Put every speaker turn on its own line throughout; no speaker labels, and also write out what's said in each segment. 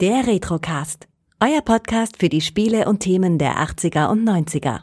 Der Retrocast. Euer Podcast für die Spiele und Themen der 80er und 90er.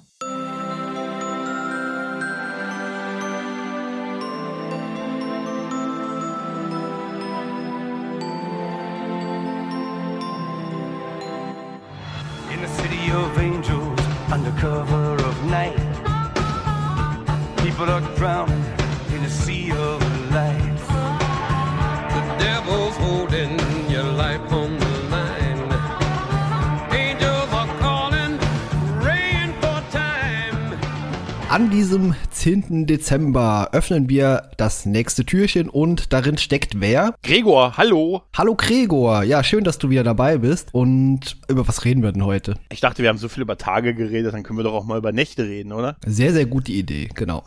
An diesem 10. Dezember öffnen wir das nächste Türchen und darin steckt wer?
Gregor, hallo.
Hallo Gregor, ja, schön, dass du wieder dabei bist. Und über was reden wir denn heute?
Ich dachte, wir haben so viel über Tage geredet, dann können wir doch auch mal über Nächte reden, oder?
Sehr, sehr gute Idee, genau.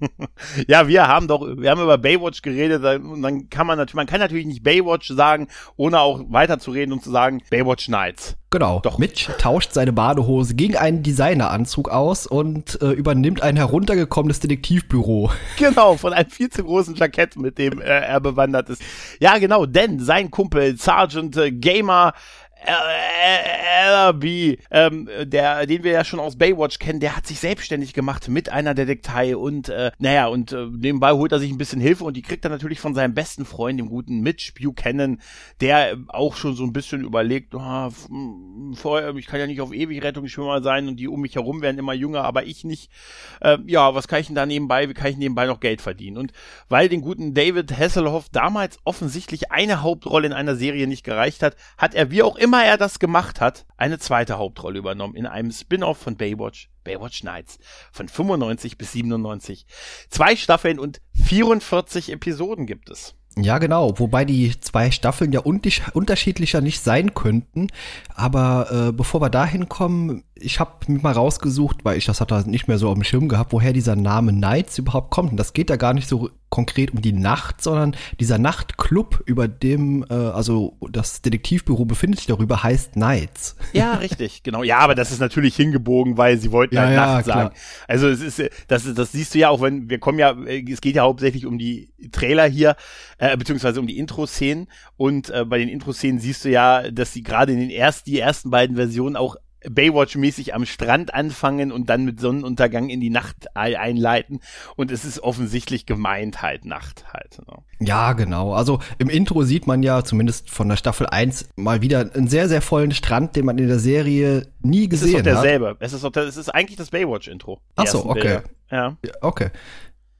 Ja, wir haben doch, wir haben über Baywatch geredet und dann kann man natürlich, man kann natürlich nicht Baywatch sagen, ohne auch weiterzureden und zu sagen Baywatch Nights.
Genau.
Doch.
Mitch tauscht seine Badehose gegen einen Designeranzug aus und äh, übernimmt ein heruntergekommenes Detektivbüro.
Genau, von einem viel zu großen Jackett, mit dem äh, er bewandert ist. Ja, genau, denn sein Kumpel Sergeant äh, Gamer LRB, ähm, der, den wir ja schon aus Baywatch kennen, der hat sich selbstständig gemacht mit einer Detektei und äh, naja, und äh, nebenbei holt er sich ein bisschen Hilfe und die kriegt er natürlich von seinem besten Freund, dem guten Mitch Buchanan, der auch schon so ein bisschen überlegt, oh, vorher, ich kann ja nicht auf ewig Rettungsschwimmer sein und die um mich herum werden immer jünger, aber ich nicht. Äh, ja, was kann ich denn da nebenbei, wie kann ich nebenbei noch Geld verdienen? Und weil den guten David Hasselhoff damals offensichtlich eine Hauptrolle in einer Serie nicht gereicht hat, hat er, wie auch immer er das gemacht hat, eine zweite Hauptrolle übernommen in einem Spin-off von Baywatch, Baywatch Nights, von 95 bis 97. Zwei Staffeln und 44 Episoden gibt es.
Ja, genau. Wobei die zwei Staffeln ja unterschiedlicher nicht sein könnten. Aber äh, bevor wir dahin kommen, ich habe mir mal rausgesucht, weil ich das hatte nicht mehr so auf dem Schirm gehabt, woher dieser Name Nights überhaupt kommt. Und das geht ja gar nicht so konkret um die Nacht, sondern dieser Nachtclub, über dem, äh, also das Detektivbüro befindet sich darüber, heißt Nights.
Ja, richtig, genau. Ja, aber das ist natürlich hingebogen, weil sie wollten
Ja,
halt
ja,
Nacht
klar.
sagen. Also es ist, äh, das, ist- das siehst du ja auch, wenn wir kommen ja, äh, es geht ja hauptsächlich um die Trailer hier, äh, beziehungsweise um die Intro-Szenen. Und äh, bei den Intro-Szenen siehst du ja, dass sie gerade in den ersten, die ersten beiden Versionen auch Baywatch-mäßig am Strand anfangen und dann mit Sonnenuntergang in die Nacht ei- einleiten. Und es ist offensichtlich gemeint halt Nacht halt. Ne?
Ja, genau. Also im Intro sieht man ja zumindest von der Staffel 1 mal wieder einen sehr, sehr vollen Strand, den man in der Serie nie
Es ist doch
gesehen hat.
derselbe. Es ist doch, der- es ist eigentlich das Baywatch-Intro.
Ach so, okay.
Bilder. Ja,
Okay.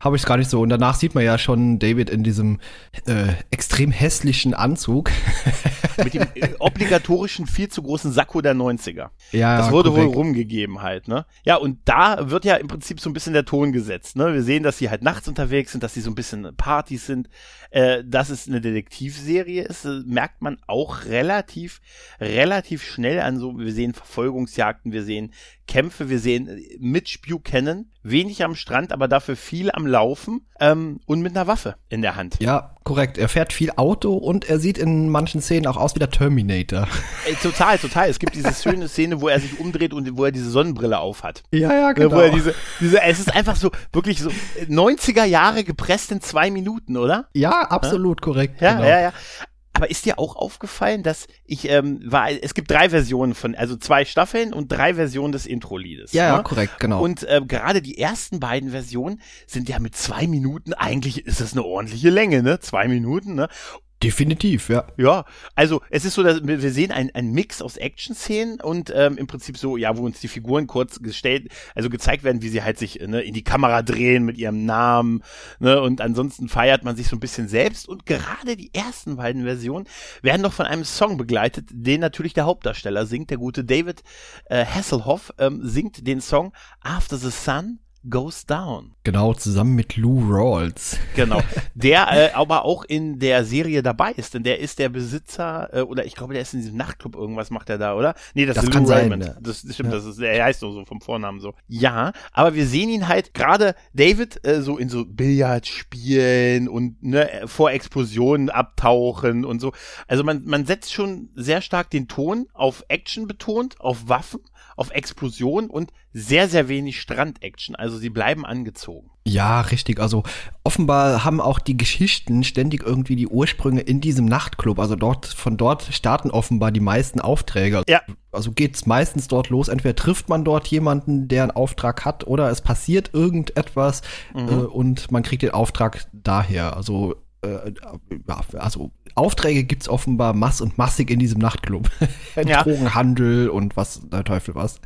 Habe ich gar nicht so. Und danach sieht man ja schon David in diesem äh, extrem hässlichen Anzug.
Mit dem äh, obligatorischen viel zu großen Sakko der 90er.
ja,
Das wurde
korrekt.
wohl rumgegeben halt, ne? Ja, und da wird ja im Prinzip so ein bisschen der Ton gesetzt, ne? Wir sehen, dass sie halt nachts unterwegs sind, dass sie so ein bisschen Partys sind. Äh, dass es eine Detektivserie ist, äh, merkt man auch relativ, relativ schnell an so, wir sehen Verfolgungsjagden, wir sehen Kämpfe, wir sehen äh, Mitch Buchanan, wenig am Strand, aber dafür viel am Laufen ähm, und mit einer Waffe in der Hand.
Ja, korrekt. Er fährt viel Auto und er sieht in manchen Szenen auch aus wie der Terminator.
Ey, total, total. Es gibt diese schöne Szene, wo er sich umdreht und wo er diese Sonnenbrille aufhat.
Ja, ja,
Ne, Wo er diese, diese, es ist einfach so, wirklich so 90er Jahre gepresst in zwei Minuten, oder?
ja, absolut korrekt.
Ja,
genau.
ja, ja. Aber ist dir auch aufgefallen, dass ich, ähm, war, es gibt drei Versionen von, also zwei Staffeln und drei Versionen des Intro-Liedes.
Ja, ja,
ne?
korrekt, genau.
Und äh, gerade die ersten beiden Versionen sind ja mit zwei Minuten, eigentlich ist das eine ordentliche Länge, ne? Zwei Minuten, ne?
Definitiv, ja.
Ja, also es ist so, dass wir sehen einen, einen Mix aus Action-Szenen und ähm, im Prinzip so, ja, wo uns die Figuren kurz gestellt, also gezeigt werden, wie sie halt sich äh, ne, in die Kamera drehen mit ihrem Namen, ne, und ansonsten feiert man sich so ein bisschen selbst und gerade die ersten beiden Versionen werden noch von einem Song begleitet, den natürlich der Hauptdarsteller singt, der gute David äh, Hasselhoff ähm, singt den Song After the Sun Goes Down.
Genau, zusammen mit Lou Rawls.
Genau. Der äh, aber auch in der Serie dabei ist, denn der ist der Besitzer, äh, oder ich glaube, der ist in diesem Nachtclub, irgendwas macht er da, oder? Nee, das,
Das
ist
kann
Lou
sein,
Raymond.
ja.
Das, das stimmt, das ist, er heißt so, so vom Vornamen so. Ja, aber wir sehen ihn halt gerade David äh, so in so Billard spielen und ne, vor Explosionen abtauchen und so. Also man, man setzt schon sehr stark den Ton auf Action betont, auf Waffen, auf Explosion und sehr, sehr wenig Strand-Action. Also sie bleiben angezogen.
Ja, richtig. Also offenbar haben auch die Geschichten ständig irgendwie die Ursprünge in diesem Nachtclub. Also dort, von dort starten offenbar die meisten Aufträge.
Ja.
Also geht's meistens dort los. Entweder trifft man dort jemanden, der einen Auftrag hat, oder es passiert irgendetwas äh, und man kriegt den Auftrag daher. Also äh, ja, also Aufträge gibt's offenbar mass und massig in diesem Nachtclub.
Ja.
Drogenhandel und was der Teufel was.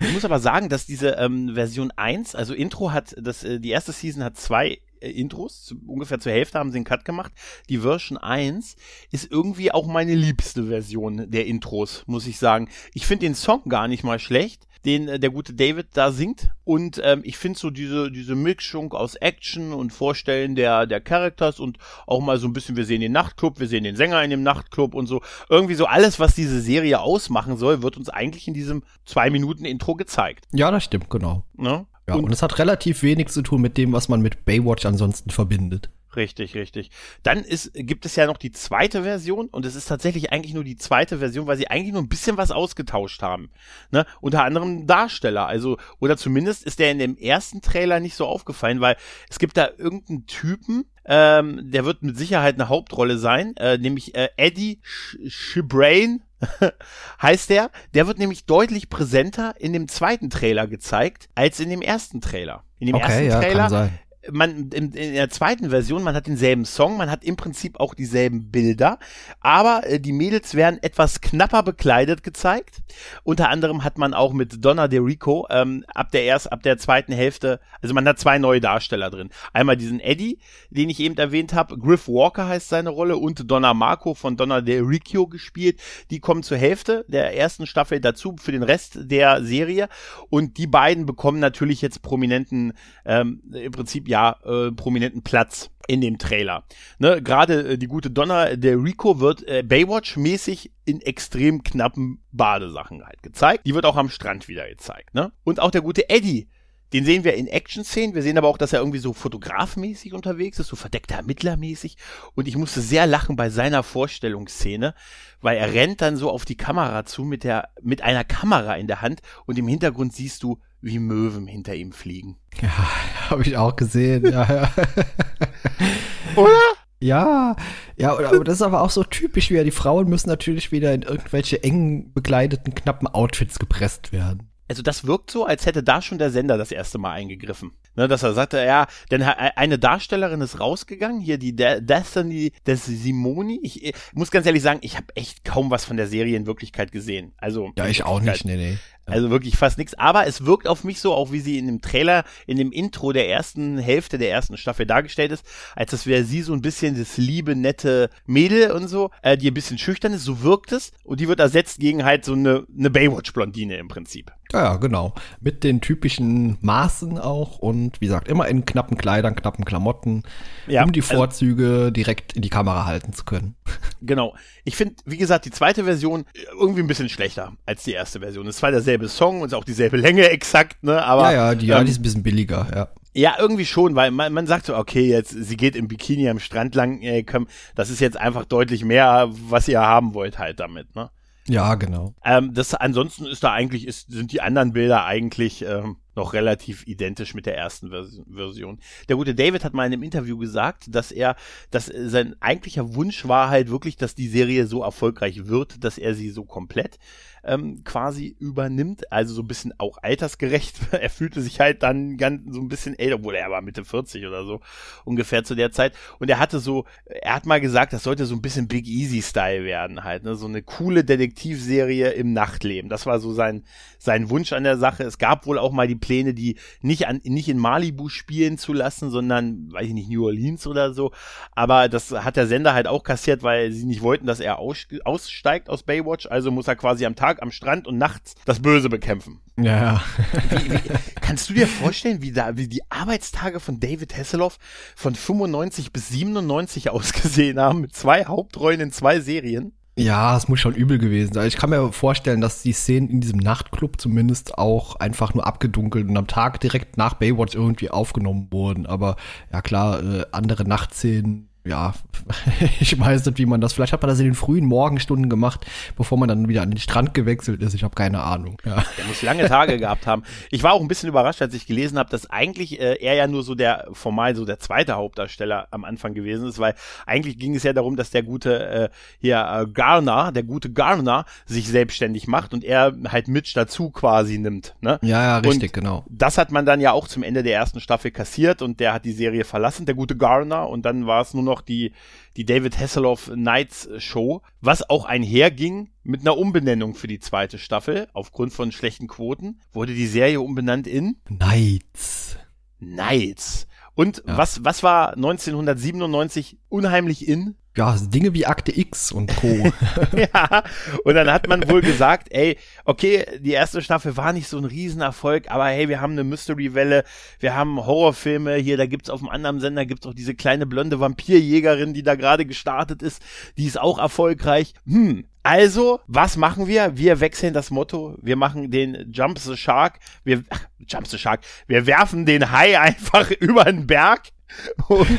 Ich muss aber sagen, dass diese ähm, Version 1, also Intro hat, das, äh, die erste Season hat zwei äh, Intros, zu, ungefähr zur Hälfte haben sie einen Cut gemacht. Die Version 1 ist irgendwie auch meine liebste Version der Intros, muss ich sagen. Ich finde den Song gar nicht mal schlecht, den äh, der gute David da singt. Und ähm, ich finde so diese, diese Mischung aus Action und Vorstellen der, der Characters und auch mal so ein bisschen, wir sehen den Nachtclub, wir sehen den Sänger in dem Nachtclub und so. Irgendwie so alles, was diese Serie ausmachen soll, wird uns eigentlich in diesem zwei Minuten Intro gezeigt.
Ja, das stimmt, genau.
Ne?
Ja, und, es hat relativ wenig zu tun mit dem, was man mit Baywatch ansonsten verbindet.
Richtig, richtig. Dann ist, gibt es ja noch die zweite Version und es ist tatsächlich eigentlich nur die zweite Version, weil sie eigentlich nur ein bisschen was ausgetauscht haben. Ne? Unter anderem Darsteller, also, oder zumindest ist der in dem ersten Trailer nicht so aufgefallen, weil es gibt da irgendeinen Typen, ähm, der wird mit Sicherheit eine Hauptrolle sein, äh, nämlich äh, Eddie Sh- Shibrain heißt der. Der wird nämlich deutlich präsenter in dem zweiten Trailer gezeigt als in dem ersten Trailer. In dem ersten
Okay, ja,
Trailer. Man in, in der zweiten Version, man hat denselben Song, man hat im Prinzip auch dieselben Bilder, aber äh, die Mädels werden etwas knapper bekleidet gezeigt. Unter anderem hat man auch mit Donna De Rico ähm, ab der erst ab der zweiten Hälfte, also man hat zwei neue Darsteller drin. Einmal diesen Eddie, den ich eben erwähnt habe, Griff Walker heißt seine Rolle und Donna Marco von Donna De Rico gespielt. Die kommen zur Hälfte der ersten Staffel dazu für den Rest der Serie und die beiden bekommen natürlich jetzt prominenten ähm, im Prinzip ja äh, prominenten Platz in dem Trailer. Ne, Gerade äh, die gute Donna der Rico wird äh, Baywatch-mäßig in extrem knappen Badesachen halt gezeigt. Die wird auch am Strand wieder gezeigt. Ne? Und auch der gute Eddie, den sehen wir in Action-Szenen. Wir sehen aber auch, dass er irgendwie so fotografmäßig unterwegs ist, so verdeckter Ermittlermäßig. Und ich musste sehr lachen bei seiner Vorstellungsszene, weil er rennt dann so auf die Kamera zu mit der, mit einer Kamera in der Hand und im Hintergrund siehst du, wie Möwen hinter ihm fliegen.
Ja, habe ich auch gesehen. Ja, ja.
Oder?
ja, ja, aber das ist aber auch so typisch wieder. Die Frauen müssen natürlich wieder in irgendwelche eng bekleideten, knappen Outfits gepresst werden.
Also das wirkt so, als hätte da schon der Sender das erste Mal eingegriffen. Ne, dass er sagte, ja, denn ha- eine Darstellerin ist rausgegangen, hier die De Destiny des Simoni. Ich, ich muss ganz ehrlich sagen, ich habe echt kaum was von der Serie in Wirklichkeit gesehen. Also
Ja, ich auch nicht, nee, nee.
Also wirklich fast nichts. Aber es wirkt auf mich so, auch wie sie in dem Trailer, in dem Intro der ersten Hälfte der ersten Staffel dargestellt ist, als das wäre sie so ein bisschen das liebe, nette Mädel und so, äh, die ein bisschen schüchtern ist, so wirkt es. Und die wird ersetzt gegen halt so eine, eine Baywatch-Blondine im Prinzip.
Ja, ja, genau. Mit den typischen Maßen auch und wie gesagt, immer in knappen Kleidern, knappen Klamotten,
Ja,
um die
also-
Vorzüge direkt in die Kamera halten zu können.
Genau. Ich finde, wie gesagt, die zweite Version äh, irgendwie ein bisschen schlechter als die erste Version. Es ist zwar derselbe Song und ist auch dieselbe Länge exakt, ne? Aber
ja, ja, die, ja,
ähm,
die ist ein bisschen billiger, ja.
Ja, irgendwie schon, weil man, man sagt so, okay, jetzt, sie geht im Bikini am Strand lang, ey, komm, das ist jetzt einfach deutlich mehr, was ihr haben wollt halt damit, ne?
Ja, genau.
Ähm, das, ansonsten ist da eigentlich, ist, sind die anderen Bilder eigentlich ähm, noch relativ identisch mit der ersten Vers Version. Der gute David hat mal in einem Interview gesagt, dass er, dass sein eigentlicher Wunsch war halt wirklich, dass die Serie so erfolgreich wird, dass er sie so komplett ähm, quasi übernimmt, also so ein bisschen auch altersgerecht. er fühlte sich halt dann ganz so ein bisschen älter, obwohl er war Mitte 40 oder so ungefähr zu der Zeit. Und er hatte so, er hat mal gesagt, das sollte so ein bisschen Big Easy Style werden halt, ne? so eine coole Detektivserie im Nachtleben. Das war so sein sein Wunsch an der Sache. Es gab wohl auch mal die Pläne, die nicht an nicht in Malibu spielen zu lassen, sondern weiß ich nicht New Orleans oder so. Aber das hat der Sender halt auch kassiert, weil sie nicht wollten, dass er aus, aussteigt aus Baywatch. Also muss er quasi am Tag am Strand und nachts das Böse bekämpfen.
Ja.
Wie, wie, kannst du dir vorstellen, wie da, wie die Arbeitstage von David Hasselhoff von 95 bis 97 ausgesehen haben, mit zwei Hauptrollen in zwei Serien?
Ja, es muss schon übel gewesen sein. Ich kann mir vorstellen, dass die Szenen in diesem Nachtclub zumindest auch einfach nur abgedunkelt und am Tag direkt nach Baywatch irgendwie aufgenommen wurden. Aber ja klar, äh, andere Nachtszenen ja, ich weiß nicht, wie man das, vielleicht hat man das in den frühen Morgenstunden gemacht, bevor man dann wieder an den Strand gewechselt ist. Ich habe keine Ahnung. Ja.
Der muss lange Tage gehabt haben. Ich war auch ein bisschen überrascht, als ich gelesen habe, dass eigentlich äh, er ja nur so der formal so der zweite Hauptdarsteller am Anfang gewesen ist, weil eigentlich ging es ja darum, dass der gute äh, hier äh, Garner, der gute Garner, sich selbstständig macht und er halt Mitch dazu quasi nimmt. Ne?
Ja, ja, richtig,
und
genau.
Das hat man dann ja auch zum Ende der ersten Staffel kassiert und der hat die Serie verlassen, der gute Garner, und dann war es nur noch die, die David Hasselhoff Nights Show, was auch einherging mit einer Umbenennung für die zweite Staffel. Aufgrund von schlechten Quoten wurde die Serie umbenannt in
Nights.
Nights. Und
Ja.
was, was war 1997 unheimlich in?
Ja, Dinge wie Akte X und Co.
ja, und dann hat man wohl gesagt, ey, okay, die erste Staffel war nicht so ein Riesenerfolg, aber hey, wir haben eine Mystery-Welle, wir haben Horrorfilme, hier, da gibt's auf dem anderen Sender, gibt's auch diese kleine blonde Vampirjägerin, die da gerade gestartet ist, die ist auch erfolgreich. Hm, also, was machen wir? Wir wechseln das Motto, wir machen den Jump the Shark, wir, Jump the Shark, wir werfen den Hai einfach über den Berg und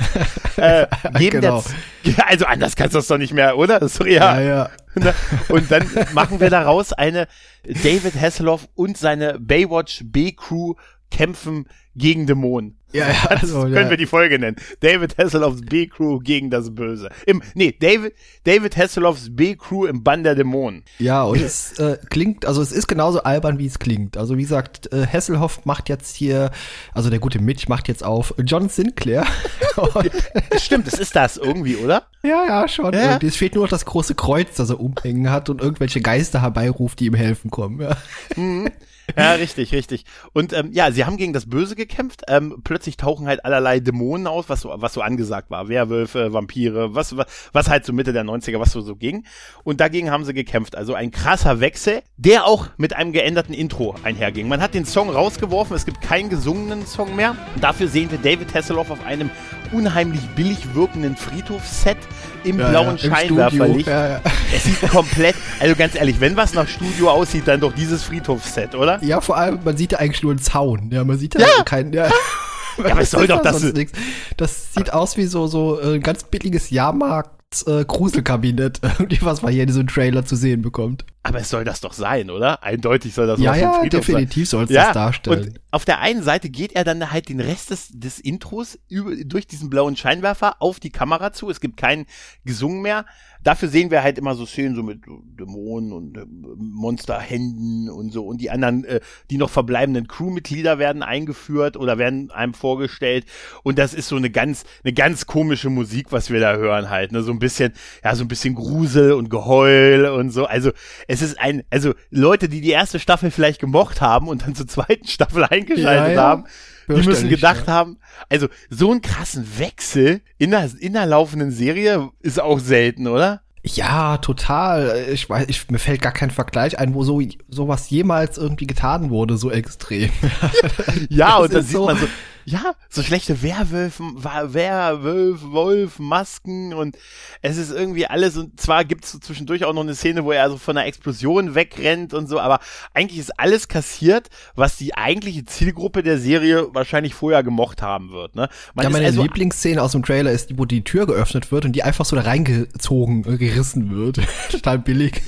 äh, geben
Genau.
der, also anders kannst du das doch nicht mehr, oder? Ist doch eher,
ja.
Ne? Und dann machen wir daraus eine David Hasselhoff und seine Baywatch B-Crew kämpfen gegen Dämonen.
Ja, ja, also,
Können
ja.
wir die Folge nennen. David Hasselhoffs B-Crew gegen das Böse. Im, nee, David, David Hasselhoffs B-Crew im Bann der Dämonen.
Ja, und es äh, klingt, also es ist genauso albern, wie es klingt. Also wie gesagt, äh, Hasselhoff macht jetzt hier, also der gute Mitch macht jetzt auf John Sinclair.
Stimmt, es ist das irgendwie, oder?
ja, ja, schon.
Ja.
Es fehlt nur noch das große Kreuz, das er umhängen hat und irgendwelche Geister herbeiruft, die ihm helfen kommen. Ja.
Ja, richtig, richtig. Und ähm, ja, sie haben gegen das Böse gekämpft. Ähm, plötzlich tauchen halt allerlei Dämonen aus, was so, was so angesagt war. Werwölfe, Vampire, was, was, was halt so Mitte der 90er, was so, so ging. Und dagegen haben sie gekämpft. Also ein krasser Wechsel, der auch mit einem geänderten Intro einherging. Man hat den Song rausgeworfen, es gibt keinen gesungenen Song mehr. Dafür sehen wir David Hasselhoff auf einem unheimlich billig wirkenden Friedhofsset im blauen
im
Scheinwerferlicht.
Ja, ja.
Es sieht komplett, also ganz ehrlich, wenn was nach Studio aussieht, dann doch dieses Friedhofsset, oder?
ja, vor allem, man sieht ja eigentlich nur einen Zaun. Ja, man sieht ja,
Ja.
keinen. Ja.
Ja, aber es soll doch
da
das-
nix. Das sieht aus wie so, so äh, ein ganz billiges Jahrmarkt. Äh, was man hier in diesem Trailer zu sehen bekommt.
Aber es soll das doch sein, oder? Eindeutig soll das
Ja,
auf dem
ja, definitiv soll es
sein.
das darstellen.
Und auf der einen Seite geht er dann halt den Rest des, des Intros über, durch diesen blauen Scheinwerfer auf die Kamera zu. Es gibt kein Gesungen mehr. Dafür sehen wir halt immer so Szenen so mit Dämonen und äh, Monsterhänden und so. Und die anderen, äh, die noch verbleibenden Crewmitglieder werden eingeführt oder werden einem vorgestellt. Und das ist so eine ganz, eine ganz komische Musik, was wir da hören halt. Ne? So ein bisschen, ja, so ein bisschen Grusel und Geheul und so. Also es ist ein, also Leute, die die erste Staffel vielleicht gemocht haben und dann zur zweiten Staffel eingeschaltet
Ja, ja.
haben, die müssen gedacht
ja.
haben, also so einen krassen Wechsel in der, in der laufenden Serie ist auch selten, oder?
Ja, total. Ich weiß, ich, mir fällt gar kein Vergleich ein, wo so sowas jemals irgendwie getan wurde, so extrem.
Ja,
Das
und dann
ist
sieht
so-
man so, ja, so schlechte Werwölfen, Werwölf, Wolf, Masken und es ist irgendwie alles und zwar gibt es so zwischendurch auch noch eine Szene, wo er so von einer Explosion wegrennt und so, aber eigentlich ist alles kassiert, was die eigentliche Zielgruppe der Serie wahrscheinlich vorher gemocht haben wird, ne? Man
ja, meine
also,
Lieblingsszene aus dem Trailer ist die, wo die Tür geöffnet wird und die einfach so da reingezogen, äh, gerissen wird. total billig.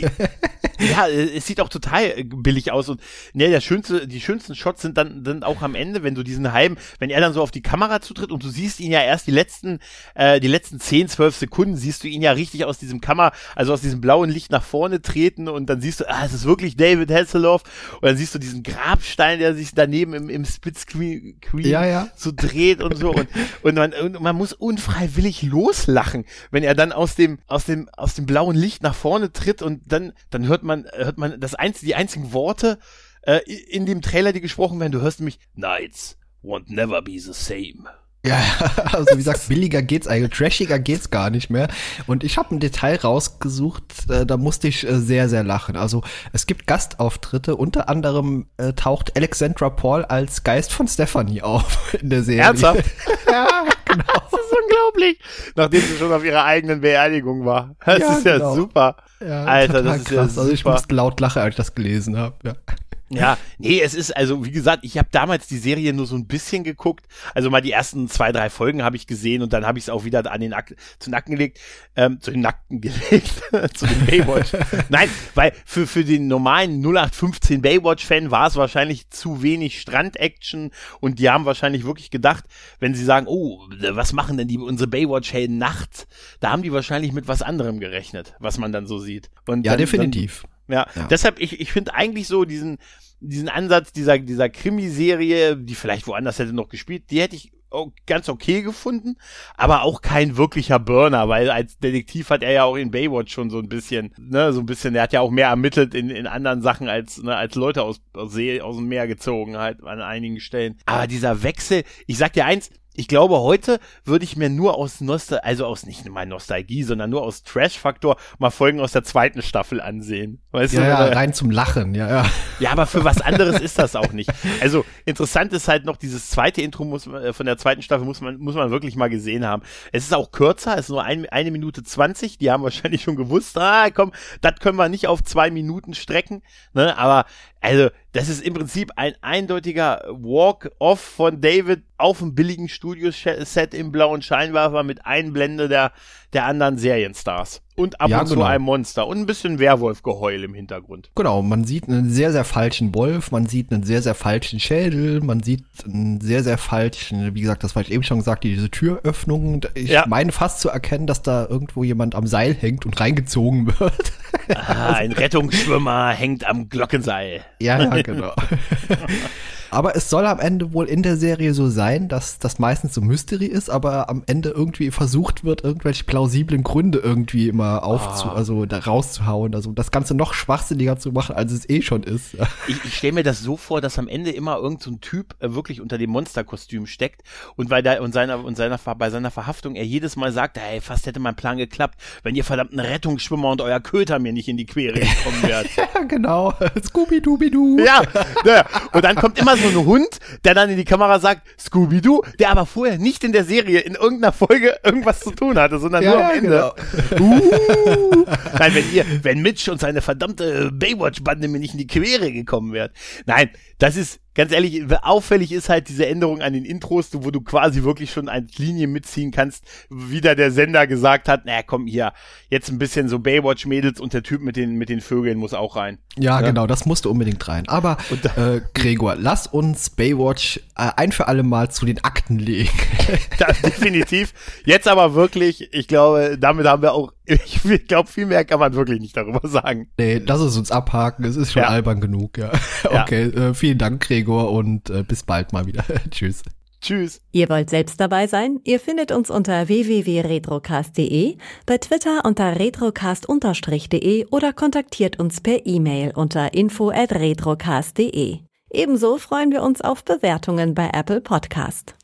ja, äh, es sieht auch total äh, billig aus und ne, der schönste, die schönsten Shots sind dann, dann auch am Ende, wenn du diesen halben, wenn er dann so auf die Kamera zutritt und du siehst ihn ja erst die letzten, äh, die letzten 10, 12 Sekunden siehst du ihn ja richtig aus diesem Kammer, also aus diesem blauen Licht nach vorne treten und dann siehst du, ah, es ist wirklich David Hasselhoff und dann siehst du diesen Grabstein, der sich daneben im, im Splitscreen Screen
Ja, ja.
so dreht und so und, und, man, und man muss unfreiwillig loslachen, wenn er dann aus dem, aus dem, aus dem blauen Licht nach vorne tritt und dann, dann hört man, hört man das einzige, die einzigen Worte äh, in dem Trailer, die gesprochen werden, du hörst nämlich Nights won't never be the same.
Ja, also wie gesagt, billiger geht's eigentlich, trashiger geht's gar nicht mehr. Und ich habe ein Detail rausgesucht, äh, da musste ich äh, sehr, sehr lachen. Also es gibt Gastauftritte, unter anderem äh, taucht Alexandra Paul als Geist von Stephanie auf in der Serie.
Ernsthaft?
ja, genau.
Das ist unglaublich. Nachdem sie schon auf ihrer eigenen Beerdigung war. Das
Ja,
ist ja
genau.
super.
Ja,
Alter, das ist ja
krass. Also ich
super.
musste laut lachen, als ich das gelesen habe. Ja.
Ja, nee, es ist also, wie gesagt, ich habe damals die Serie nur so ein bisschen geguckt. Also mal die ersten zwei, drei Folgen habe ich gesehen und dann habe ich es auch wieder an den Nack, zu Nacken gelegt, ähm, zu den Nacken gelegt, zu dem Baywatch. Nein, weil für, für den normalen 0815 Baywatch-Fan war es wahrscheinlich zu wenig Strand-Action und die haben wahrscheinlich wirklich gedacht, wenn sie sagen, oh, was machen denn die unsere Baywatch-Helden nachts? Da haben die wahrscheinlich mit was anderem gerechnet, was man dann so sieht. Und
Ja,
dann,
definitiv.
Dann, ja,
Ja.
deshalb, ich, ich finde eigentlich so diesen, diesen Ansatz dieser, dieser Krimiserie, die vielleicht woanders hätte noch gespielt, die hätte ich ganz okay gefunden, aber auch kein wirklicher Burner, weil als Detektiv hat er ja auch in Baywatch schon so ein bisschen, ne, so ein bisschen, der hat ja auch mehr ermittelt in, in anderen Sachen als, ne, als Leute aus, aus See, aus dem Meer gezogen halt an einigen Stellen. Aber dieser Wechsel, ich sag dir eins, ich glaube, heute würde ich mir nur aus Nostal, also aus nicht mal Nostalgie, sondern nur aus Trash-Faktor mal Folgen aus der zweiten Staffel ansehen. Weißt
Ja,
du?
ja, rein zum Lachen, ja, ja.
ja, aber für was anderes ist das auch nicht. Also interessant ist halt noch dieses zweite Intro muss äh, von der zweiten Staffel muss man muss man wirklich mal gesehen haben. Es ist auch kürzer, es ist nur ein, eine Minute zwanzig. Die haben wahrscheinlich schon gewusst, ah komm, das können wir nicht auf zwei Minuten strecken. Ne? Aber also das ist im Prinzip ein eindeutiger Walk-off von David auf einem billigen Studioset im blauen Scheinwerfer mit Einblende der der anderen Serienstars und ab
Ja,
und zu
genau.
einem Monster und ein bisschen Werwolfgeheul im Hintergrund.
Genau, man sieht einen sehr, sehr falschen Wolf, man sieht einen sehr, sehr falschen Schädel, man sieht einen sehr, sehr falschen, wie gesagt, das war ich eben schon gesagt, diese Türöffnung. Ich
Ja.
meine fast zu erkennen, dass da irgendwo jemand am Seil hängt und reingezogen wird.
Ah, ein Rettungsschwimmer hängt am Glockenseil.
ja, ja, genau. aber es soll am Ende wohl in der Serie so sein, dass das meistens so Mystery ist, aber am Ende irgendwie versucht wird, irgendwelche plausiblen Gründe irgendwie immer aufzu,
Ah.
also da rauszuhauen, also das Ganze noch schwachsinniger zu machen, als es eh schon ist.
Ich, ich stelle mir das so vor, dass am Ende immer irgend so Typ äh, wirklich unter dem Monsterkostüm steckt und weil da und seiner und seiner bei seiner Verhaftung er jedes Mal sagt, hey, fast hätte mein Plan geklappt, wenn ihr verdammten Rettungsschwimmer und euer Köter mir nicht in die Quere gekommen wärt.
Ja, genau. Scooby-Dooby-Doo.
Ja, ja, und dann kommt immer so ein Hund, der dann in die Kamera sagt, Scooby-Doo, der aber vorher nicht in der Serie in irgendeiner Folge irgendwas zu tun hatte, sondern
Ja,
nur am Ende.
genau.
Uh, nein, wenn ihr, wenn Mitch und seine verdammte Baywatch-Bande mir nicht in die Quere gekommen wären. Nein, das ist, ganz ehrlich, auffällig ist halt diese Änderung an den Intros, wo du quasi wirklich schon als Linie mitziehen kannst, wieder der Sender gesagt hat, naja, komm hier, jetzt ein bisschen so Baywatch-Mädels und der Typ mit den, mit den Vögeln muss auch rein.
Ja, genau, das musste unbedingt rein. Aber, äh, Gregor, lass uns Baywatch äh, ein für alle Mal zu den Akten legen.
Das definitiv. Jetzt aber wirklich, ich glaube, damit haben wir auch, ich glaube, viel mehr kann man wirklich nicht darüber sagen.
nee, lass es uns abhaken, es ist schon
Ja.
albern genug, ja.
Ja.
Okay, äh, vielen Dank, Gregor, und äh, bis bald mal wieder. Tschüss.
Tschüss.
Ihr wollt selbst dabei sein? Ihr findet uns unter www.retrocast.de, bei Twitter unter retrocast-de oder kontaktiert uns per E-Mail unter info@retrocast.de. Ebenso freuen wir uns auf Bewertungen bei Apple Podcast.